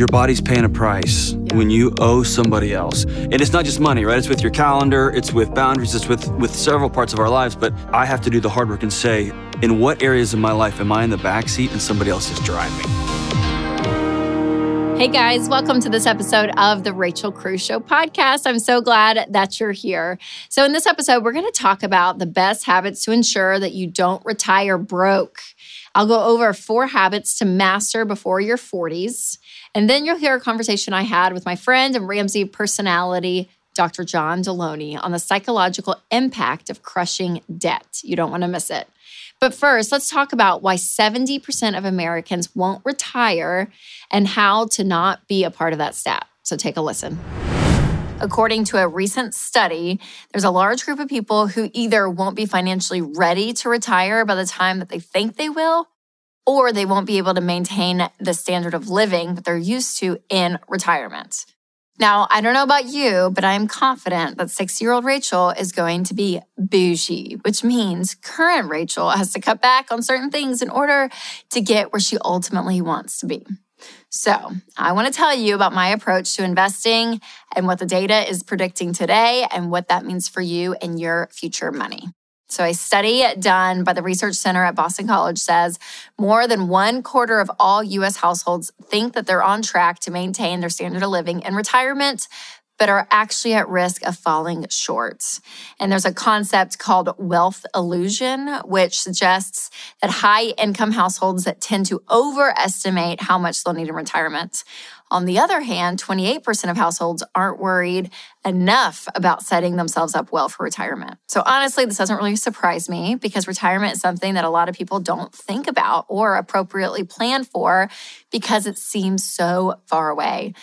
your body's paying a price yeah. when you owe somebody else. And it's not just money, right? It's with your calendar, it's with boundaries, it's with, with several parts of our lives. But I have to do the hard work and say, in what areas of my life am I in the back seat and somebody else is driving? Hey guys, welcome to this episode of the Rachel Cruze Show podcast. I'm so glad that you're here. So, in this episode, we're going to talk about the best habits to ensure that you don't retire broke. I'll go over four habits to master before your 40s. And then you'll hear a conversation I had with my friend and Ramsey personality, Dr. John Delony, on the psychological impact of crushing debt. You don't want to miss it. But first, let's talk about why 70% of Americans won't retire and how to not be a part of that stat. So take a listen. According to a recent study, there's a large group of people who either won't be financially ready to retire by the time that they think they will, or they won't be able to maintain the standard of living that they're used to in retirement. Now, I don't know about you, but I'm confident that six year old Rachel is going to be bougie, which means current Rachel has to cut back on certain things in order to get where she ultimately wants to be. So, I want to tell you about my approach to investing and what the data is predicting today and what that means for you and your future money. So, a study done by the Research Center at Boston College says more than one quarter of all US households think that they're on track to maintain their standard of living in retirement, but are actually at risk of falling short. And there's a concept called wealth illusion, which suggests that high income households that tend to overestimate how much they'll need in retirement. On the other hand, 28% of households aren't worried enough about setting themselves up well for retirement. So, honestly, this doesn't really surprise me because retirement is something that a lot of people don't think about or appropriately plan for because it seems so far away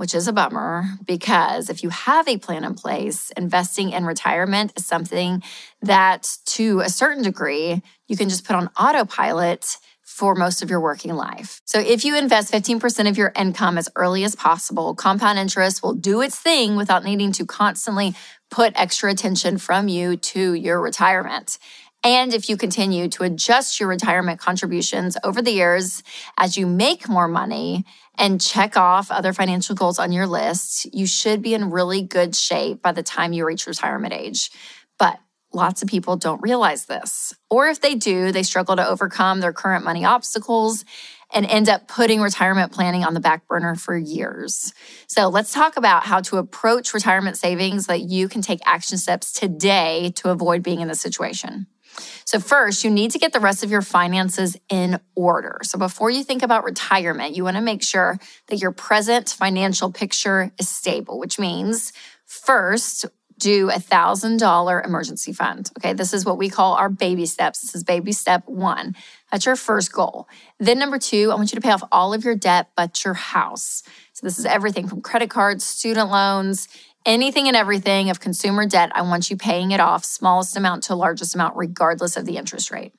which is a bummer because if you have a plan in place, investing in retirement is something that to a certain degree you can just put on autopilot for most of your working life. So if you invest 15% of your income as early as possible, compound interest will do its thing without needing to constantly put extra attention from you to your retirement. And if you continue to adjust your retirement contributions over the years as you make more money and check off other financial goals on your list, you should be in really good shape by the time you reach retirement age. Lots of people don't realize this. Or if they do, they struggle to overcome their current money obstacles and end up putting retirement planning on the back burner for years. So let's talk about how to approach retirement savings that you can take action steps today to avoid being in this situation. So, first, you need to get the rest of your finances in order. So, before you think about retirement, you want to make sure that your present financial picture is stable, which means first, do a $1,000 emergency fund. Okay, this is what we call our baby steps. This is baby step one. That's your first goal. Then, number two, I want you to pay off all of your debt but your house. So, this is everything from credit cards, student loans, anything and everything of consumer debt, I want you paying it off, smallest amount to largest amount, regardless of the interest rate.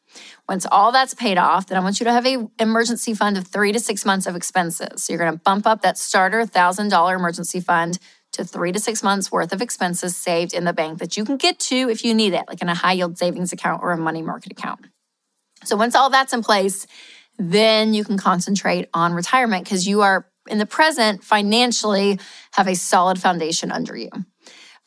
Once all that's paid off, then I want you to have a emergency fund of three to six months of expenses. So you're to bump up that starter $1,000 emergency fund to three to six months worth of expenses saved in the bank that you can get to if you need it, like in a high yield savings account or a money market account. So once all that's in place, then you can concentrate on retirement because you are in the present financially have a solid foundation under you.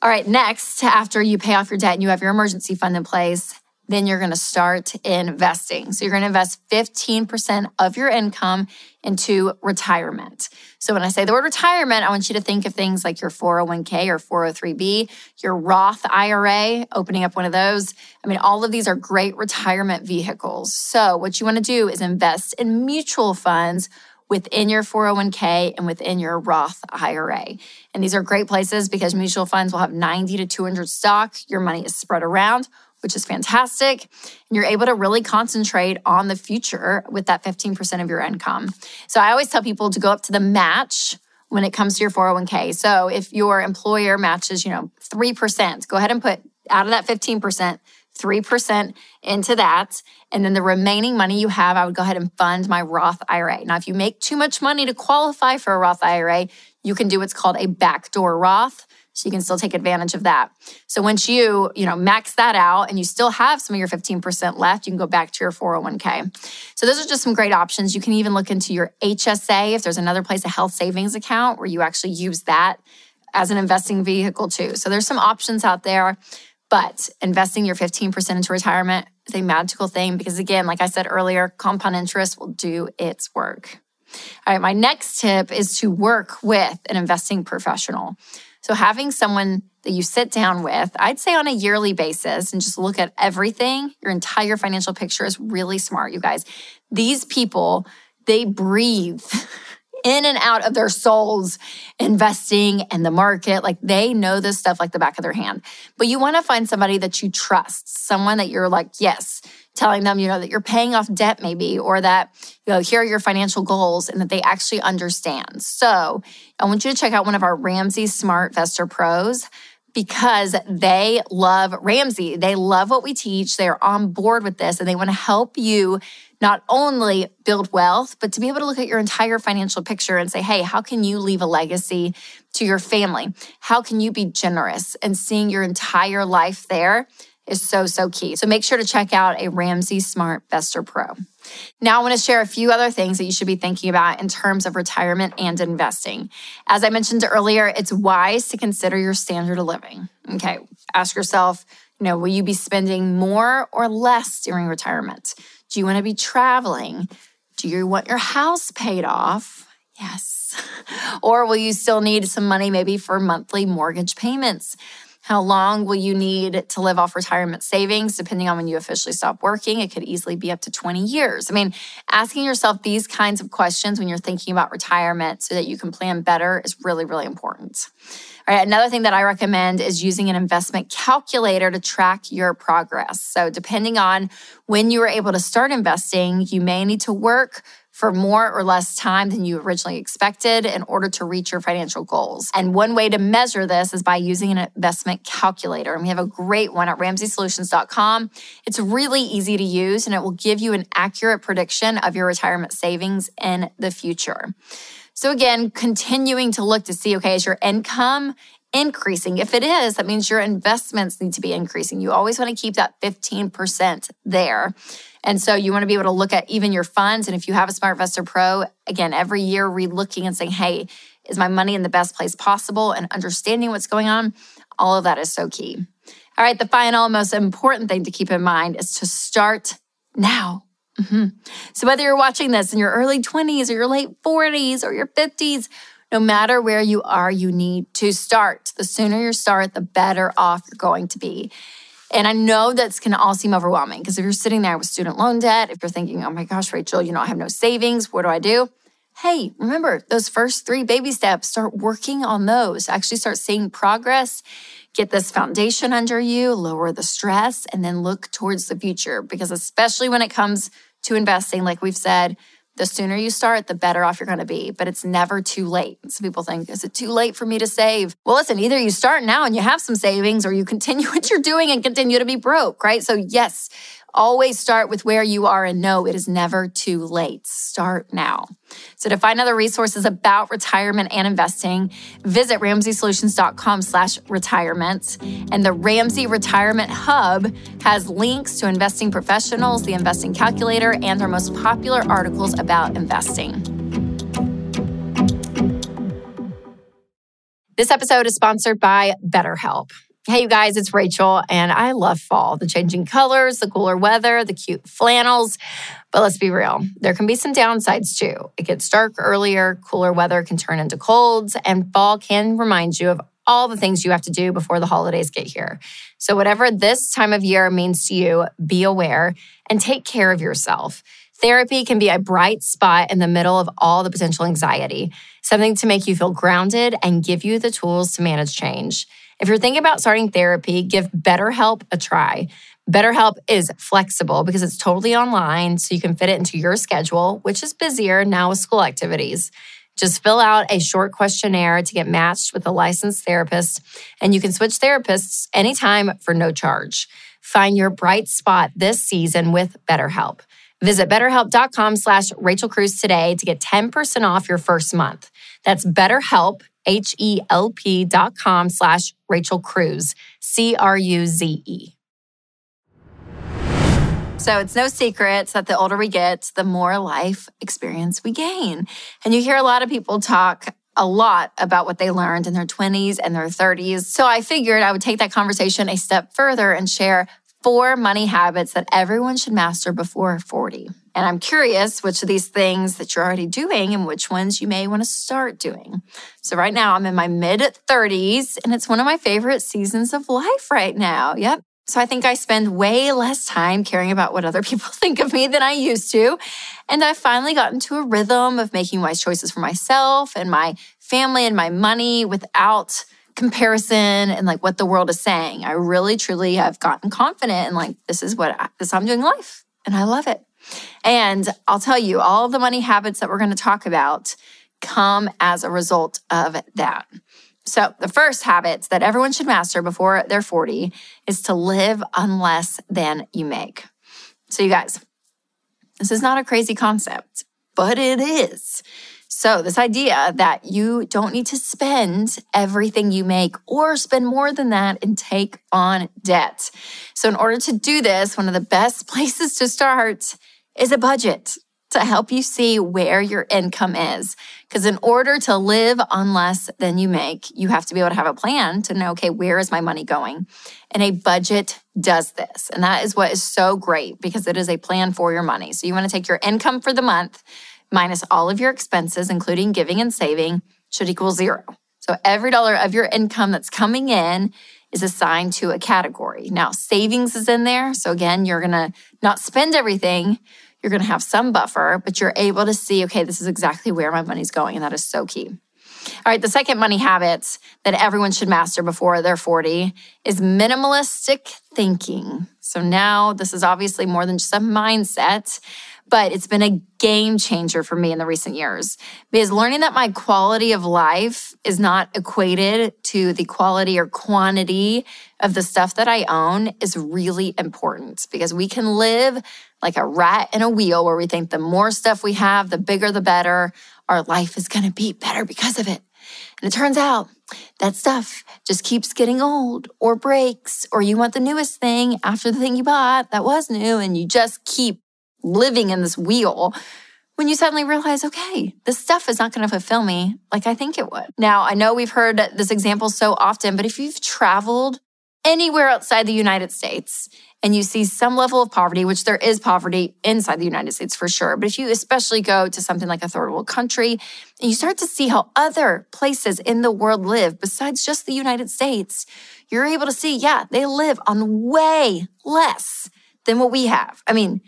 All right, next, after you pay off your debt and you have your emergency fund in place, then you're going to start investing. So you're going to invest 15% of your income into retirement. So when I say the word retirement, I want you to think of things like your 401k or 403b, your Roth IRA, opening up one of those. I mean, all of these are great retirement vehicles. So what you want to do is invest in mutual funds within your 401k and within your Roth IRA. And these are great places because mutual funds will have 90 to 200 stock. Your money is spread around, which is fantastic. And you're able to really concentrate on the future with that 15% of your income. So I always tell people to go up to the match when it comes to your 401k. So if your employer matches, you know, 3%, go ahead and put out of that 15%, 3% into that. And then the remaining money you have, I would go ahead and fund my Roth IRA. Now, if you make too much money to qualify for a Roth IRA, you can do what's called a backdoor Roth. So you can still take advantage of that. So once you, you know, max that out and you still have some of your 15% left, you can go back to your 401k. So those are just some great options. You can even look into your HSA if there's another place a health savings account where you actually use that as an investing vehicle too. So there's some options out there, but investing your 15% into retirement is a magical thing because again, like I said earlier, compound interest will do its work. All right, my next tip is to work with an investing professional. So, having someone that you sit down with, I'd say on a yearly basis, and just look at everything, your entire financial picture is really smart, you guys. These people, they breathe in and out of their souls investing and the market. Like they know this stuff like the back of their hand. But you want to find somebody that you trust, someone that you're like, yes, telling them, you know, that you're paying off debt maybe, or that, you know, here are your financial goals and that they actually understand. So I want you to check out one of our Ramsey SmartVestor Pros because they love Ramsey. They love what we teach. They're on board with this and they want to help you not only build wealth, but to be able to look at your entire financial picture and say, hey, how can you leave a legacy to your family? How can you be generous and seeing your entire life there? Is so, so key. So make sure to check out a Ramsey SmartVestor Pro. Now, I want to share a few other things that you should be thinking about in terms of retirement and investing. As I mentioned earlier, it's wise to consider your standard of living. Okay, ask yourself, you know, will you be spending more or less during retirement? Do you want to be traveling? Do you want your house paid off? Yes. or will you still need some money maybe for monthly mortgage payments? How long will you need to live off retirement savings, depending on when you officially stop working? It could easily be up to 20 years. I mean, asking yourself these kinds of questions when you're thinking about retirement so that you can plan better is really, really important. All right, another thing that I recommend is using an investment calculator to track your progress. So, depending on when you were able to start investing, you may need to work for more or less time than you originally expected in order to reach your financial goals. And one way to measure this is by using an investment calculator. And we have a great one at ramseysolutions.com. It's really easy to use and it will give you an accurate prediction of your retirement savings in the future. So, again, continuing to look to see okay, is your income increasing? If it is, that means your investments need to be increasing. You always want to keep that 15% there. And so you want to be able to look at even your funds. And if you have a SmartVestor Pro, again, every year re-looking and saying, hey, is my money in the best place possible? And understanding what's going on, all of that is so key. All right, the final, most important thing to keep in mind is to start now. Mm-hmm. So whether you're watching this in your early 20s or your late 40s or your 50s, no matter where you are, you need to start. The sooner you start, the better off you're going to be. And I know that can all seem overwhelming because if you're sitting there with student loan debt, if you're thinking, oh my gosh, Rachel, you know, I have no savings, what do I do? Hey, remember those first three baby steps, start working on those. Actually, start seeing progress, get this foundation under you, lower the stress, and then look towards the future. Because, especially when it comes to investing, like we've said, the sooner you start, the better off you're going to be. But it's never too late. Some people think, is it too late for me to save? Well, listen, either you start now and you have some savings or you continue what you're doing and continue to be broke, right? So, yes, Always start with where you are and know it is never too late. Start now. So to find other resources about retirement and investing, visit ramseysolutions.com slash retirement. And the Ramsey Retirement Hub has links to investing professionals, the investing calculator, and our most popular articles about investing. This episode is sponsored by BetterHelp. Hey, you guys, it's Rachel, and I love fall the changing colors, the cooler weather, the cute flannels. But let's be real, there can be some downsides too. It gets dark earlier, cooler weather can turn into colds, and fall can remind you of all the things you have to do before the holidays get here. So, whatever this time of year means to you, be aware and take care of yourself. Therapy can be a bright spot in the middle of all the potential anxiety, something to make you feel grounded and give you the tools to manage change. If you're thinking about starting therapy, give BetterHelp a try. BetterHelp is flexible because it's totally online, so you can fit it into your schedule, which is busier now with school activities. Just fill out a short questionnaire to get matched with a licensed therapist, and you can switch therapists anytime for no charge. Find your bright spot this season with BetterHelp. Visit betterhelp.com slash Rachel Cruze today to get 10% off your first month. That's betterhelp, H-E-L-P dot com slash Rachel Cruze, C-R-U-Z-E. So it's no secret that the older we get, the more life experience we gain. And you hear a lot of people talk a lot about what they learned in their 20s and their 30s. So I figured I would take that conversation a step further and share four money habits that everyone should master before 40. And I'm curious which of these things that you're already doing and which ones you may want to start doing. So, right now, I'm in my mid 30s, and it's one of my favorite seasons of life right now. Yep. So, I think I spend way less time caring about what other people think of me than I used to. And I've finally gotten to a rhythm of making wise choices for myself and my family and my money without comparison and like what the world is saying. I really truly have gotten confident and like this is what I, this I'm doing life and I love it. And I'll tell you all the money habits that we're going to talk about come as a result of that. So, the first habit that everyone should master before they're 40 is to live on less than you make. So, you guys, this is not a crazy concept, but it is. So, this idea that you don't need to spend everything you make or spend more than that and take on debt. So, in order to do this, one of the best places to start is a budget to help you see where your income is. Because in order to live on less than you make, you have to be able to have a plan to know, okay, where is my money going? And a budget does this. And that is what is so great because it is a plan for your money. So you want to take your income for the month minus all of your expenses, including giving and saving, should equal zero. So every dollar of your income that's coming in is assigned to a category. Now, savings is in there. So again, you're going to not spend everything. You're going to have some buffer, but you're able to see, okay, this is exactly where my money's going. And that is so key. All right, the second money habit that everyone should master before they're 40 is minimalistic thinking. So now this is obviously more than just a mindset but it's been a game changer for me in the recent years because learning that my quality of life is not equated to the quality or quantity of the stuff that I own is really important because we can live like a rat in a wheel where we think the more stuff we have, the bigger the better. Our life is going to be better because of it. And it turns out that stuff just keeps getting old or breaks, or you want the newest thing after the thing you bought that was new, and you just keep living in this wheel when you suddenly realize, okay, this stuff is not going to fulfill me like I think it would. Now, I know we've heard this example so often, but if you've traveled anywhere outside the United States and you see some level of poverty, which there is poverty inside the United States for sure, but if you especially go to something like a third world country and you start to see how other places in the world live besides just the United States, you're able to see, yeah, they live on way less than what we have. I mean,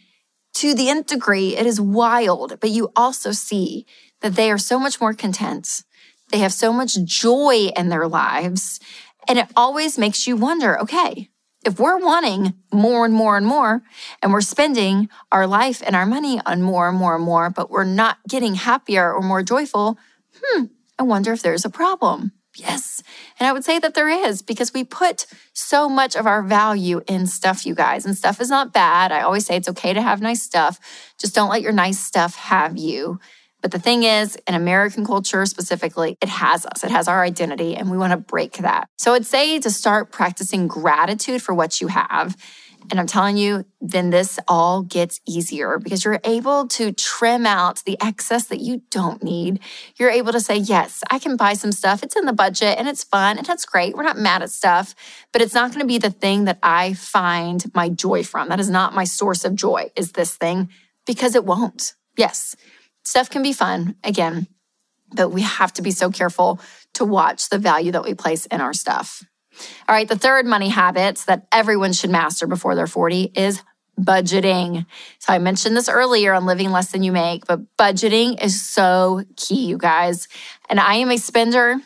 to the nth degree, it is wild, but you also see that they are so much more content. They have so much joy in their lives. And it always makes you wonder okay, if we're wanting more and more and more, and we're spending our life and our money on more and more and more, but we're not getting happier or more joyful, hmm, I wonder if there's a problem. Yes. And I would say that there is because we put so much of our value in stuff, you guys. And stuff is not bad. I always say it's okay to have nice stuff. Just don't let your nice stuff have you. But the thing is, in American culture specifically, it has us, it has our identity, and we want to break that. So I'd say to start practicing gratitude for what you have and I'm telling you, then this all gets easier because you're able to trim out the excess that you don't need. You're able to say, yes, I can buy some stuff. It's in the budget and it's fun and that's great. We're not mad at stuff, but it's not going to be the thing that I find my joy from. That is not my source of joy, is this thing, because it won't. Yes, stuff can be fun again, but we have to be so careful to watch the value that we place in our stuff. All right, the third money habits that everyone should master before they're 40 is budgeting. So I mentioned this earlier on living less than you make, but budgeting is so key, you guys. And I am a spender.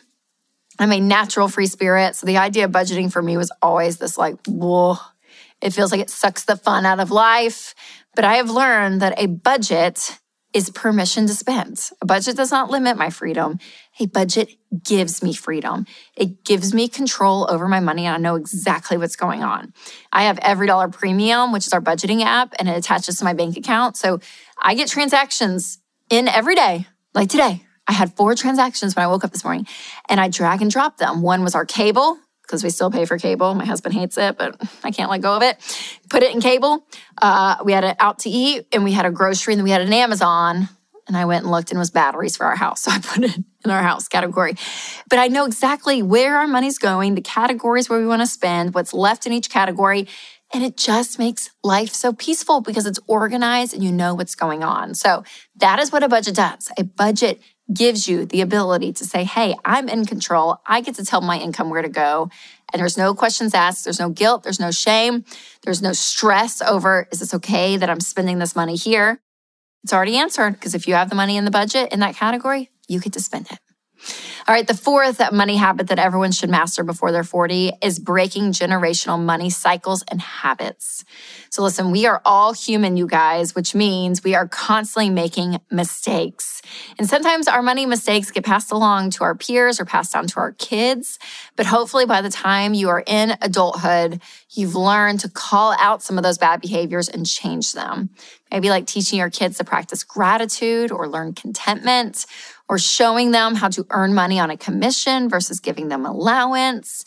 I'm a natural free spirit. So the idea of budgeting for me was always this like, whoa, it feels like it sucks the fun out of life. But I have learned that a budget is permission to spend. A budget does not limit my freedom. A budget gives me freedom. It gives me control over my money and I know exactly what's going on. I have EveryDollar Premium, which is our budgeting app, and it attaches to my bank account. So I get transactions in every day. Like today, I had four transactions when I woke up this morning and I drag and drop them. One was our cable, because we still pay for cable. My husband hates it, but I can't let go of it. Put it in cable. Uh, we had it out to eat and we had a grocery and then we had an Amazon. And I went and looked and was batteries for our house. So I put it in our house category. But I know exactly where our money's going, the categories where we want to spend, what's left in each category. And it just makes life so peaceful because it's organized and you know what's going on. So that is what a budget does. A budget gives you the ability to say, hey, I'm in control. I get to tell my income where to go. And there's no questions asked. There's no guilt. There's no shame. There's no stress over, is this okay that I'm spending this money here? It's already answered because if you have the money in the budget in that category, you get to spend it. All right, the fourth money habit that everyone should master before they're 40 is breaking generational money cycles and habits. So, listen, we are all human, you guys, which means we are constantly making mistakes. And sometimes our money mistakes get passed along to our peers or passed down to our kids. But hopefully, by the time you are in adulthood, you've learned to call out some of those bad behaviors and change them. Maybe like teaching your kids to practice gratitude or learn contentment or showing them how to earn money on a commission versus giving them allowance,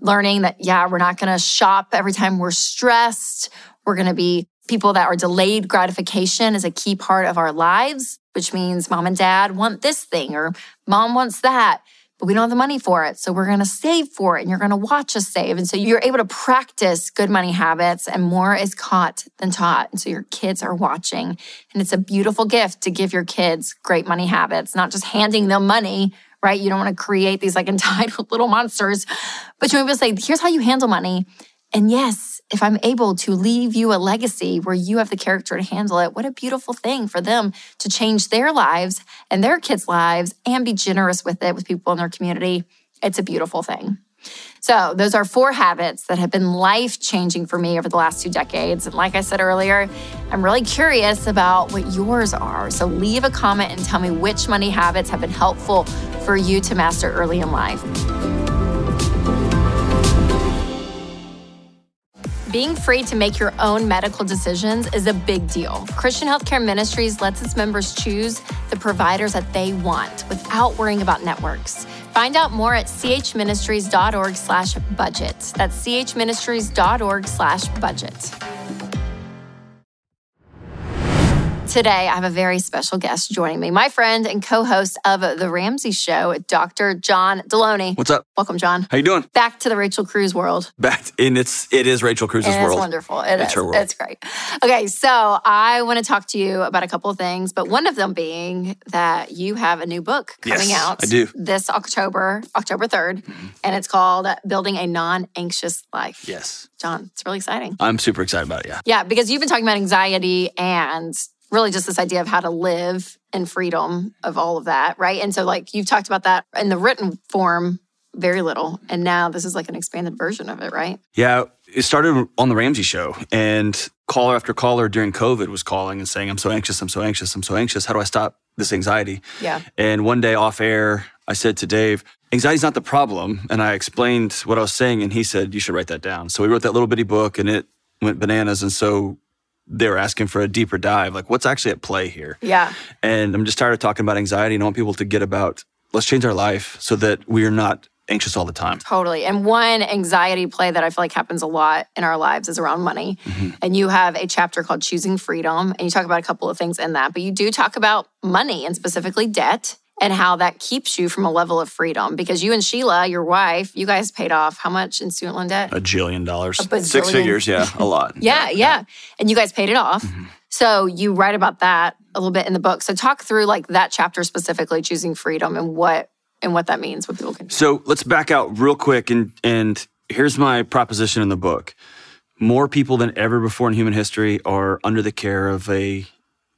learning that, yeah, we're not going to shop every time we're stressed. We're going to be people that are delayed gratification is a key part of our lives, which means mom and dad want this thing or mom wants that but we don't have the money for it. So we're going to save for it and you're going to watch us save. And so you're able to practice good money habits and more is caught than taught. And so your kids are watching. And it's a beautiful gift to give your kids great money habits, not just handing them money, right? You don't want to create these like entitled little monsters, but you want to say, here's how you handle money. And yes, if I'm able to leave you a legacy where you have the character to handle it, what a beautiful thing for them to change their lives and their kids' lives and be generous with it with people in their community. It's a beautiful thing. So, those are four habits that have been life changing for me over the last two decades. And like I said earlier, I'm really curious about what yours are. So, leave a comment and tell me which money habits have been helpful for you to master early in life. Being free to make your own medical decisions is a big deal. Christian Healthcare Ministries lets its members choose the providers that they want without worrying about networks. Find out more at chministries.org slash budget. That's chministries.org Today, I have a very special guest joining me, my friend and co-host of The Ramsey Show, Dr. John Delony. What's up? Welcome, John. How you doing? Back to the Rachel Cruze world. Back in it's it is Rachel Cruze's world. It's wonderful. It It's is. her world. It's great. Okay, so I want to talk to you about a couple of things, but one of them being that you have a new book coming Yes, out I do. this October, October 3rd, mm-hmm. and it's called Building a Non-Anxious Life. Yes. John, it's really exciting. I'm super excited about it, yeah. Yeah, because you've been talking about anxiety and really just this idea of how to live in freedom of all of that, right? And so, like, you've talked about that in the written form very little. And now this is like an expanded version of it, right? Yeah, it started on the Ramsey show and caller after caller during COVID was calling and saying, I'm so anxious, I'm so anxious, I'm so anxious. How do I stop this anxiety? Yeah. And one day off air, I said to Dave, anxiety's not the problem. And I explained what I was saying, and he said, You should write that down. So we wrote that little bitty book and it went bananas. And so they were asking for a deeper dive, like what's actually at play here? Yeah. And I'm just tired of talking about anxiety and I want people to get about let's change our life so that we are not anxious all the time. Totally. And one anxiety play that I feel like happens a lot in our lives is around money. Mm-hmm. And you have a chapter called Choosing Freedom. And you talk about a couple of things in that, but you do talk about money and specifically debt and how that keeps you from a level of freedom. Because you and Sheila, your wife, you guys paid off how much in student loan debt? A jillion dollars. bazillion. Six figures, yeah, a lot. Yeah, yeah. And you guys paid it off. Mm-hmm. So you write about that a little bit in the book. So talk through like that chapter specifically, choosing freedom and what and what that means, what people can do. So let's back out real quick and and here's my proposition in the book. More people than ever before in human history are under the care of a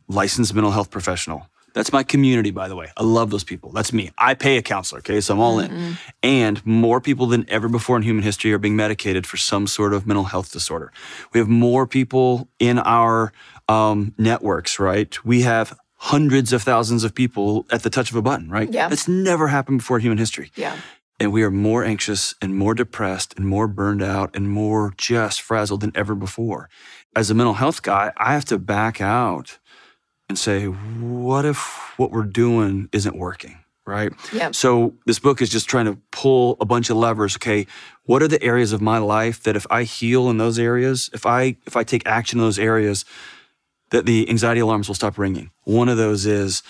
licensed mental health professional. That's my community, by the way. I love those people. That's me. I pay a counselor, okay? So I'm all in. And more people than ever before in human history are being medicated for some sort of mental health disorder. We have more people in our um, networks, right? We have hundreds of thousands of people at the touch of a button, right? Yeah. That's never happened before in human history. Yeah. And we are more anxious and more depressed and more burned out and more just frazzled than ever before. As a mental health guy, I have to back out and say, what if what we're doing isn't working? right? Yeah. So this book is just trying to pull a bunch of levers. Okay, what are the areas of my life that if I heal in those areas, if I if I take action in those areas, that the anxiety alarms will stop ringing. One of those is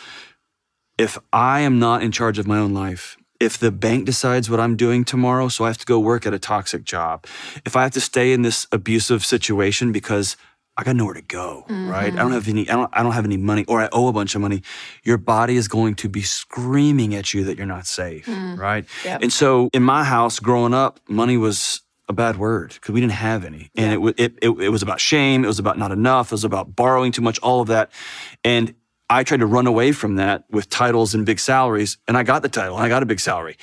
if I am not in charge of my own life, if the bank decides what I'm doing tomorrow, so I have to go work at a toxic job, if I have to stay in this abusive situation because I got nowhere to go, right? I don't mm-hmm. have any, I don't, I don't have any money, or I owe a bunch of money. Your body is going to be screaming at you that you're not safe, mm. right? Yep. And so, in my house, growing up, money was a bad word because we didn't have any, and it, it it it was about shame. It was about not enough. It was about borrowing too much. All of that, and I tried to run away from that with titles and big salaries, and I got the title and I got a big salary.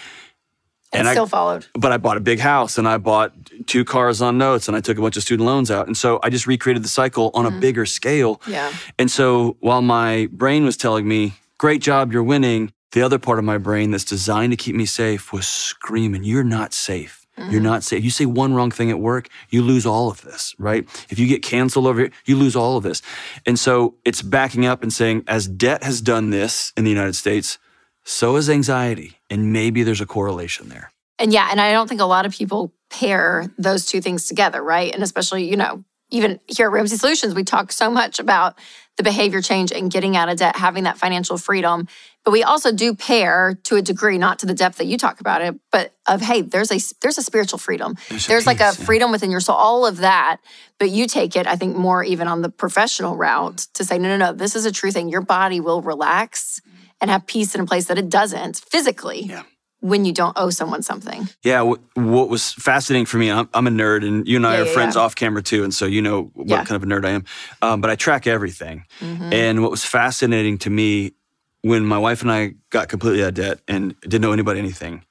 And, I- still followed. But I bought a big house and I bought two cars on notes and I took a bunch of student loans out. And so I just recreated the cycle on a mm-hmm. bigger scale. Yeah. And so while my brain was telling me, great job, you're winning, the other part of my brain that's designed to keep me safe was screaming, you're not safe. You're mm-hmm. not safe. You say one wrong thing at work, you lose all of this, right? If you get canceled over here, you lose all of this. And so it's backing up and saying, as debt has done this in the United States, so has anxiety. And maybe there's a correlation there. And yeah, and I don't think a lot of people pair those two things together, right? And especially, you know, even here at Ramsey Solutions, we talk so much about the behavior change and getting out of debt, having that financial freedom. But we also do pair to a degree, not to the depth that you talk about it, but of hey, there's a there's a spiritual freedom. There's a like a peace, yeah. freedom within your soul, all of that. But you take it, I think, more even on the professional route to say, no, no, no, this is a true thing. Your body will relax and have peace in a place that it doesn't physically Yeah. when you don't owe someone something. Yeah, what, what was fascinating for me, I'm, I'm a nerd, and you and I Yeah, are yeah, friends yeah. off camera too, and so you know what kind of a nerd I am. Um, but I track everything. Mm-hmm. And what was fascinating to me when my wife and I got completely out of debt and didn't know anybody anything,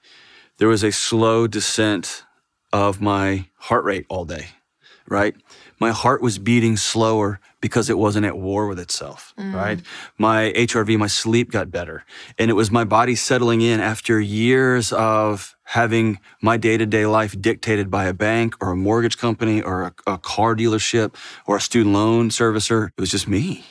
there was a slow descent of my heart rate all day, right? My heart was beating slower because it wasn't at war with itself, right? My HRV, my sleep got better. And it was my body settling in after years of having my day to day life dictated by a bank or a mortgage company or a, a car dealership or a student loan servicer. It was just me.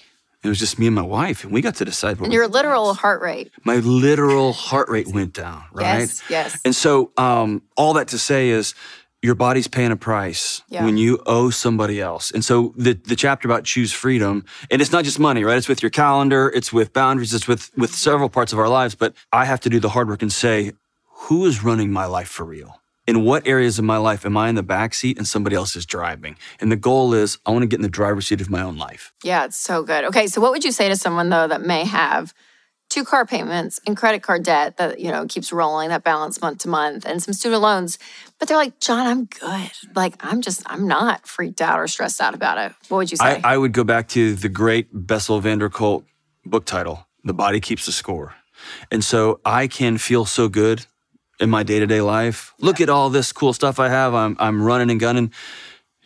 It was just me and my wife, and we got to decide what And your literal heart rate. my literal heart rate went down, right? Yes, yes. And so, um, all that to say is, your body's paying a price Yeah. when you owe somebody else. And so, the the chapter about choose freedom, and it's not just money, right? It's with your calendar, it's with boundaries, it's with with several parts of our lives. But I have to do the hard work and say, who is running my life for real? In what areas of my life am I in the back seat and somebody else is driving? And the goal is, I want to get in the driver's seat of my own life. Yeah, it's so good. Okay, so what would you say to someone though that may have two car payments and credit card debt that you know keeps rolling that balance month to month and some student loans, but they're like, John, I'm good. Like I'm just I'm not freaked out or stressed out about it. What would you say? I, I would go back to the great Bessel van der Kolk book title, The Body Keeps the Score. And so I can feel so good in my day to day life. Look at all this cool stuff I have. I'm, I'm running and gunning.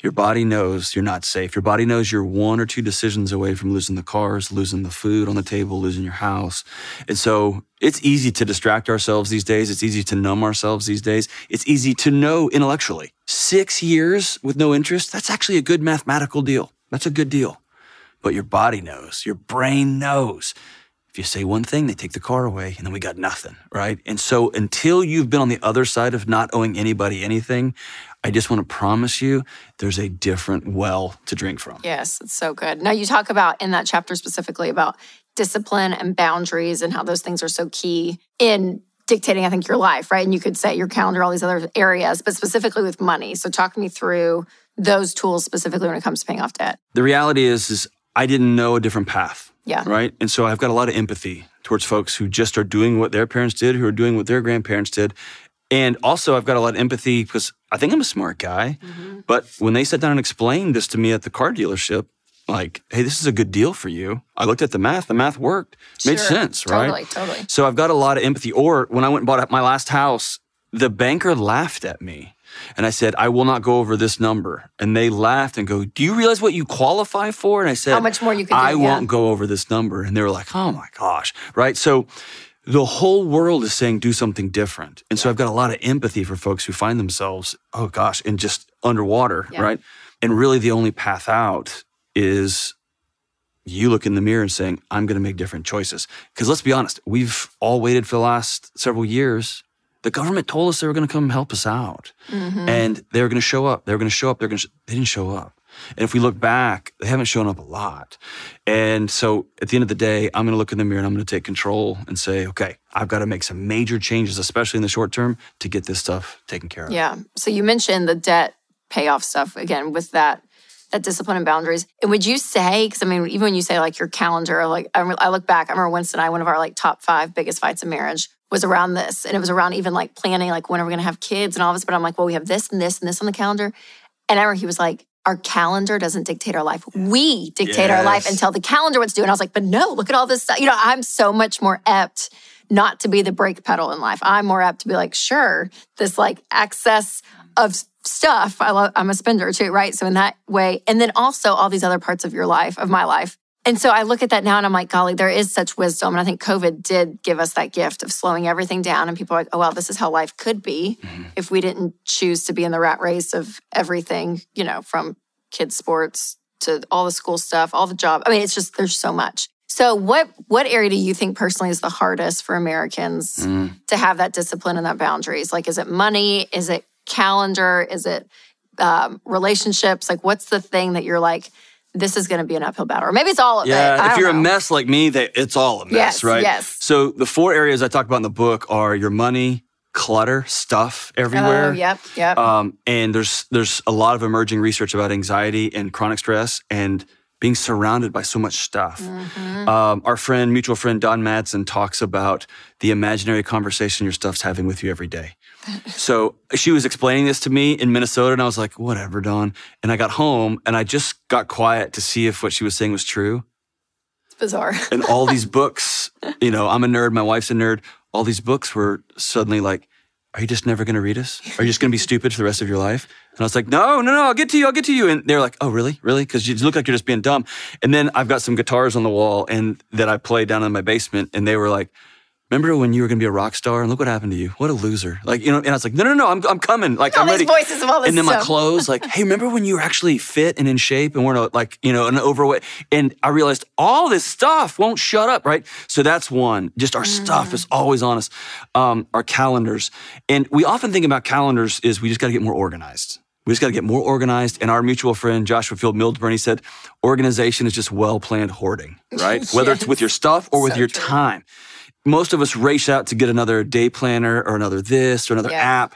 Your body knows you're not safe. Your body knows you're one or two decisions away from losing the cars, losing the food on the table, losing your house. And so it's easy to distract ourselves these days. It's easy to numb ourselves these days. It's easy to know intellectually. Six years with no interest, that's actually a good mathematical deal. That's a good deal. But your body knows, your brain knows. If you say one thing, they take the car away, and then we got nothing, right? And so until you've been on the other side of not owing anybody anything, I just want to promise you there's a different well to drink from. Yes, it's so good. Now, you talk about in that chapter specifically about discipline and boundaries and how those things are so key in dictating, I think, your life, right? And you could set your calendar, all these other areas, but specifically with money. So, talk me through those tools specifically when it comes to paying off debt. The reality is, is I didn't know a different path. Yeah. Right. And so I've got a lot of empathy towards folks who just are doing what their parents did, who are doing what their grandparents did. And also, I've got a lot of empathy because I think I'm a smart guy. Mm-hmm. But when they sat down and explained this to me at the car dealership, like, hey, this is a good deal for you. I looked at the math, the math worked, made Sure. sense, right? Totally, totally. So I've got a lot of empathy. Or when I went and bought my last house, the banker laughed at me. And I said, I will not go over this number. And they laughed and go, Do you realize what you qualify for? And I said, How much more you do, I yeah. won't go over this number. And they were like, Oh my gosh. Right. So the whole world is saying do something different. And so I've got a lot of empathy for folks who find themselves, oh gosh, in just underwater. Yeah. Right. And really the only path out is you look in the mirror and saying, I'm going to make different choices. Because let's be honest, we've all waited for the last several years. The government told us they were going to come help us out Mm-hmm. and they were going to show up. They were going to show up. They're going to, sh- they didn't show up. And if we look back, they haven't shown up a lot. And so at the end of the day, I'm going to look in the mirror and I'm going to take control and say, okay, I've got to make some major changes, especially in the short term, to get this stuff taken care of. Yeah. So you mentioned the debt payoff stuff again with that that discipline and boundaries. And would you say, because I mean, even when you say like your calendar, like I, re- I look back, I remember Winston and I, one of our like top five biggest fights in marriage was around this. And it was around even like planning, like when are we going to have kids and all this. But I'm like, well, we have this and this and this on the calendar. And I remember he was like, our calendar doesn't dictate our life. We dictate our life Yes. and tell the calendar what to do. And I was like, but no, look at all this stuff. You know, I'm so much more apt not to be the brake pedal in life. I'm more apt to be like, sure, this like excess of stuff. I love, I'm a spender too, right? So in that way, and then also all these other parts of your life, of my life. And so I look at that now and I'm like, golly, there is such wisdom. And I think COVID did give us that gift of slowing everything down. And people are like, oh, well, this is how life could be if we didn't choose to be in the rat race of everything, you know, from kids' sports to all the school stuff, all the job. I mean, it's just, there's so much. So what what area do you think personally is the hardest for Americans to have that discipline and that boundaries? Like, is it money? Is it calendar? Is it um, relationships? Like, what's the thing that you're like, this is going to be an uphill battle? Or maybe it's all of it. Yeah, if you're a mess like me, they, it's all a mess, Yes, right? yes. So the four areas I talk about in the book are your money, clutter, stuff everywhere. Oh, yep, yep. Um, and there's there's a lot of emerging research about anxiety and chronic stress and being surrounded by so much stuff. Mm-hmm. Um, our friend, mutual friend Dawn Madsen talks about the imaginary conversation your stuff's having with you every day. So she was explaining this to me in Minnesota, and I was like, whatever, Dawn. And I got home and I just got quiet to see if what she was saying was true. it's bizarre. And all these books, you know, I'm a nerd, my wife's a nerd. All these books were suddenly like, are you just never going to read us? Are you just going to be stupid for the rest of your life? And I was like, no, no, no, I'll get to you, I'll get to you. And they're like, oh, really, really? Because you look like you're just being dumb. And then I've got some guitars on the wall and that I play down in my basement, and they were like. Remember when you were going to be a rock star and look what happened to you? What a loser! Like you know, and I was like, no, no, no, I'm, I'm coming. Like all I'm these ready. voices of all this and then my stuff. clothes, like, hey, remember when you were actually fit and in shape and weren't like, you know, an overweight? And I realized all this stuff won't shut up, right? So that's one. Just our stuff is always on us. Um, our calendars, and we often think about calendars is we just got to get more organized. We just got to get more organized. And our mutual friend Joshua Fields Millburn, he said, organization is just well planned hoarding, right? Whether it's with your stuff or with So your true. time. Most of us race out to get another day planner or another this or another Yeah. app.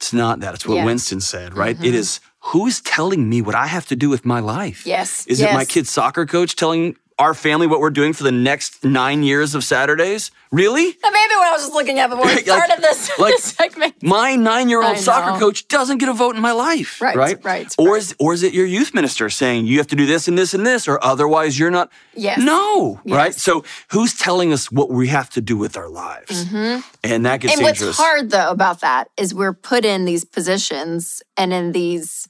It's not that. It's what. Mm-hmm. Winston said, right? It is who's telling me what I have to do with my life? Yes, Is it my kid's soccer coach telling our family what we're doing for the next nine years of Saturdays? Really? That may be what I was just looking at before we Like- started this, like- this segment. My nine-year-old soccer coach doesn't get a vote in my life. Right, Right. right, Or right. is or is it your youth minister saying you have to do this and this and this, or otherwise you're not? Yes. No. Right. So who's telling us what we have to do with our lives? And that gets Mm-hmm. And dangerous. what's hard though about that is we're put in these positions and in these,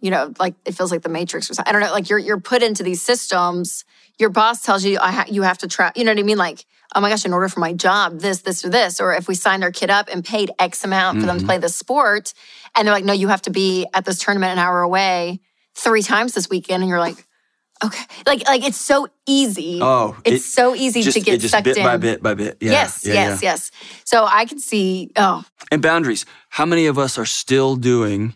you know, like it feels like the Matrix or something. I don't know. Like you're you're put into these systems. Your boss tells you I ha- you have to try. You know what I mean? Like oh my gosh, in order for my job, this, this, or this. Or if we signed our kid up and paid X amount for them to Mm-hmm. play this sport, and they're like, no, you have to be at this tournament an hour away three times this weekend, and you're like. Okay, like like it's so easy. Oh, it's it so easy just, to get just sucked bit in. by bit by bit. Yeah, yes, yeah, yes, yeah. yes. So I can see. Oh, And boundaries. How many of us are still doing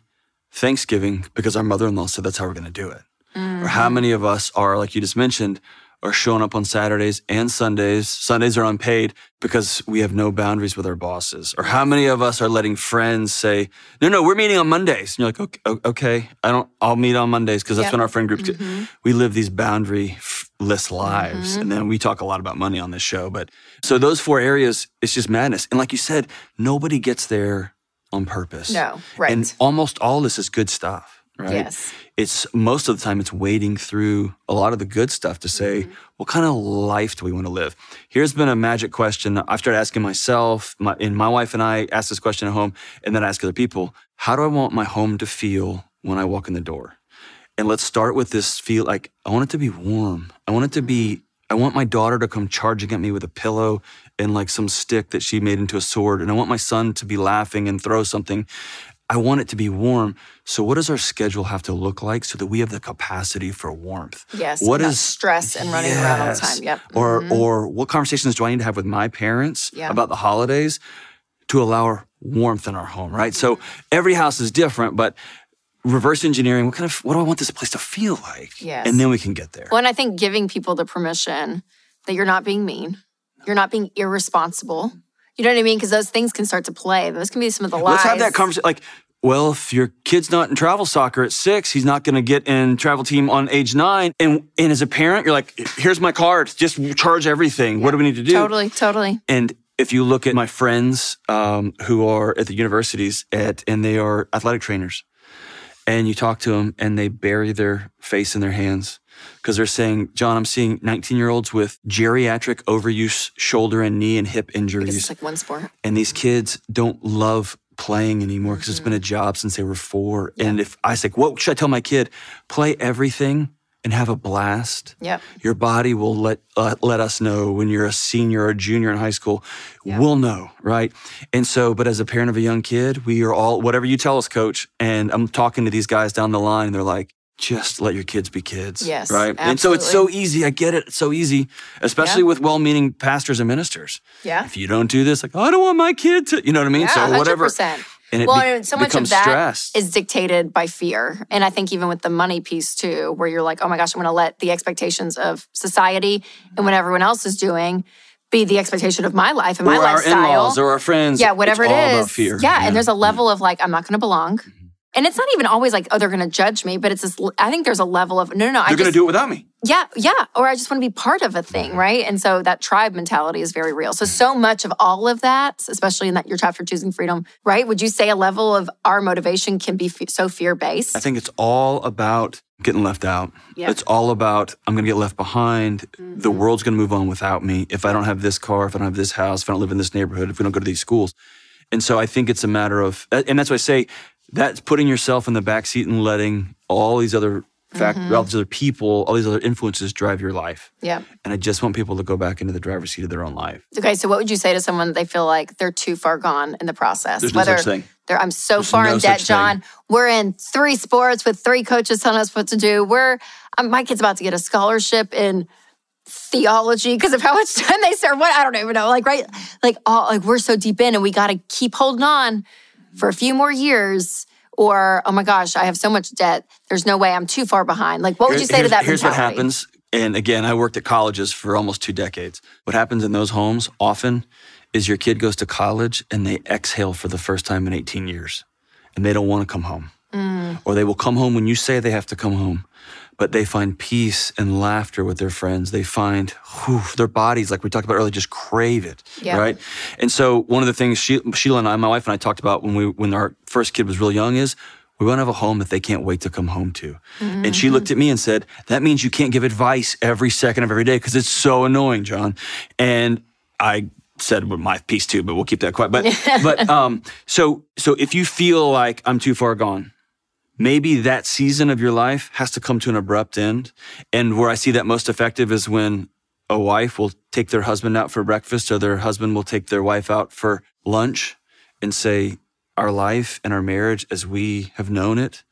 Thanksgiving because our mother-in-law said that's how we're going to do it? Or how Mm-hmm. many of us are like you just mentioned are showing up on Saturdays and Sundays. Sundays are unpaid because we have no boundaries with our bosses. Or how many of us are letting friends say, "No, no, we're meeting on Mondays." And you're like, "Okay, okay I don't I'll meet on Mondays because that's Yep. when our friend group Mm-hmm. we live these boundary-less lives." And then we talk a lot about money on this show, but so those four areas it's just madness. And like you said, nobody gets there on purpose. No, right. And almost all this is good stuff, right? Yes. It's most of the time it's wading through a lot of the good stuff to say, Mm-hmm. what kind of life do we want to live? Here's been a magic question I've started asking myself, my, and my wife and I ask this question at home, and then I ask other people, how do I want my home to feel when I walk in the door? And let's start with this feel like I want it to be warm. I want it to be, I want my daughter to come charging at me with a pillow and like some stick that she made into a sword. And I want my son to be laughing and throw something. I want it to be warm. So what does our schedule have to look like so that we have the capacity for warmth? Yes. What is stress and running around all the time? Yep. Or Mhm. or what conversations do I need to have with my parents Yeah. about the holidays to allow warmth in our home, right? So Mm-hmm. every house is different, but reverse engineering, what kind of what do I want this place to feel like? Yes. And then we can get there. Well, and I think giving people the permission that you're not being mean, you're not being irresponsible. You know what I mean? Because those things can start to play. Those can be some of the lies. Let's have that conversation. Like, well, if your kid's not in travel soccer at six, he's not going to get in travel team on age nine. And and as a parent, you're like, here's my card. Just charge everything. What do we need to do? Totally, totally. And if you look at my friends um, who are at the universities at, and they are athletic trainers, and you talk to them and they bury their face in their hands because they're saying, John, I'm seeing 19 year olds with geriatric overuse shoulder and knee and hip Because injuries. it's like one sport. and these kids don't love playing anymore because it's mm-hmm. been a job since they were four. And if I say, what should I tell my kid? Play everything and have a blast. Yep. Your body will let uh, let us know when you're a senior or a junior in high school. We'll know, right? And so, but as a parent of a young kid, we are all whatever you tell us, coach. And I'm talking to these guys down the line, and they're like, just let your kids be kids. Yes, Right. And so it's so easy. I get it. It's so easy, especially Yeah. with well-meaning pastors and ministers. Yeah. If you don't do this, like, oh, I don't want my kid to, you know what I mean? Yeah, so whatever. 100%. And well, be- and so much of that stress. is dictated by fear. And I think even with the money piece too, where you're like, oh my gosh, I'm going to let the expectations of society and what everyone else is doing be the expectation of my life and my or our lifestyle. in-laws or our friends. yeah, whatever it's it all is. About fear. Yeah, and there's a mm. level of like, I'm not going to belong. Mm-hmm. And it's not even always like, oh, they're going to judge me, but it's this, I think there's a level of, no, no, no. I They're going to do it without me. yeah, yeah. Or I just want to be part of a thing, right? And so that tribe mentality is very real. So, so much of all of that, especially in that your chapter choosing freedom, right? Would you say a level of our motivation can be f- so fear based? I think it's all about getting left out. Yeah. It's all about I'm going to get left behind. The world's going to move on without me if I don't have this car, if I don't have this house, if I don't live in this neighborhood, if we don't go to these schools. And so I think it's a matter of, and that's why I say that's putting yourself in the back seat and letting all these other fact, all these other people, all these other influences drive your life. Yeah. And I just want people to go back into the driver's seat of their own life. Okay. So, what would you say to someone that they feel like they're too far gone in the process? There's no such thing. They're, I'm so There's far no in debt, John. We're in three sports with three coaches telling us what to do. We're, um, my kid's about to get a scholarship in theology because of how much time they serve. What I don't even know. Like right, like all like we're so deep in, and we got to keep holding on for a few more years. Or oh my gosh, I have so much debt. There's no way I'm too far behind. Like what would you say to that Here's what happens. And again, I worked at colleges for almost two decades. What happens in those homes often is your kid goes to college and they exhale for the first time in 18 years and they don't want to come home. Mm. Or they will come home when you say they have to come home, but they find peace and laughter with their friends. They find whew, their bodies, like we talked about earlier, just crave it, Yeah. right? And so one of the things she, Sheila and I, my wife and I talked about when we when our first kid was real young is we want to have a home that they can't wait to come home to. And she looked at me and said, That means you can't give advice every second of every day because it's so annoying, John. And I said well, my piece too, but we'll keep that quiet. But but um, so so if you feel like I'm too far gone, maybe that season of your life has to come to an abrupt end. And where I see that most effective is when a wife will take their husband out for breakfast or their husband will take their wife out for lunch and say, Our life and our marriage as we have known it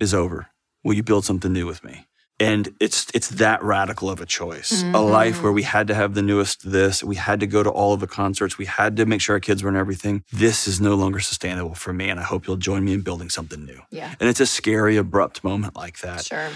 is over. Will you build something new with me? And it's it's that radical of a choice. A life where we had to have the newest this, we had to go to all of the concerts, we had to make sure our kids were in everything. This is no longer sustainable for me, and I hope you'll join me in building something new. Yeah. And it's a scary, abrupt moment like that. Sure.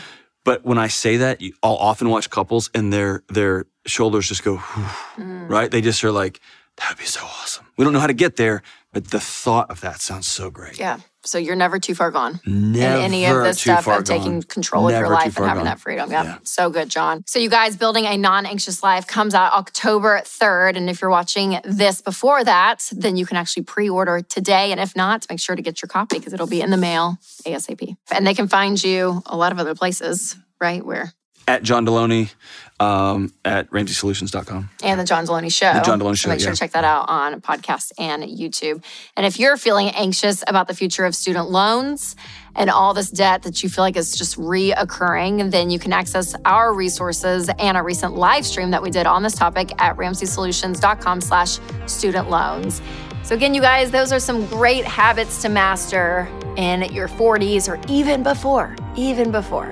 But when I say that, I'll often watch couples and their their shoulders just go, Mm. right? They just are like, that'd be so awesome. We don't know how to get there, but the thought of that sounds so great. Yeah. So you're never too far gone. Never in any of this stuff of taking gone. control of your life and having gone. that freedom. Yeah. Yeah. So good, John. So you guys building a non-anxious life comes out October 3rd. And if you're watching this before that, then you can actually pre-order today. And if not, make sure to get your copy because it'll be in the mail ASAP. And they can find you a lot of other places, right? Where At John Delony, um, at RamseySolutions.com. and the John Delony Show. The John Delony So Show, make sure yeah. to check that out on podcast and YouTube. And if you're feeling anxious about the future of student loans and all this debt that you feel like is just reoccurring, then you can access our resources and a recent live stream that we did on this topic at RamseySolutions.com slash student loans. So again, you guys, those are some great habits to master in your 40s or even before, even before.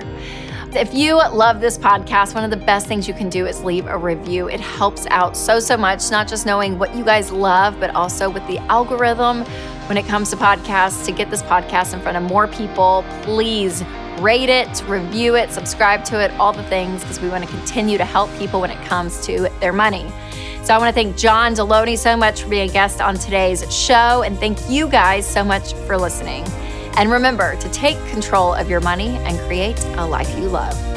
If you love this podcast, one of the best things you can do is leave a review. It helps out so, so much, not just knowing what you guys love, but also with the algorithm when it comes to podcasts to get this podcast in front of more people. Please rate it, review it, subscribe to it, all the things, because we want to continue to help people when it comes to their money. So I want to thank John Delony so much for being a guest on today's show, and thank you guys so much for listening. And remember to take control of your money and create a life you love.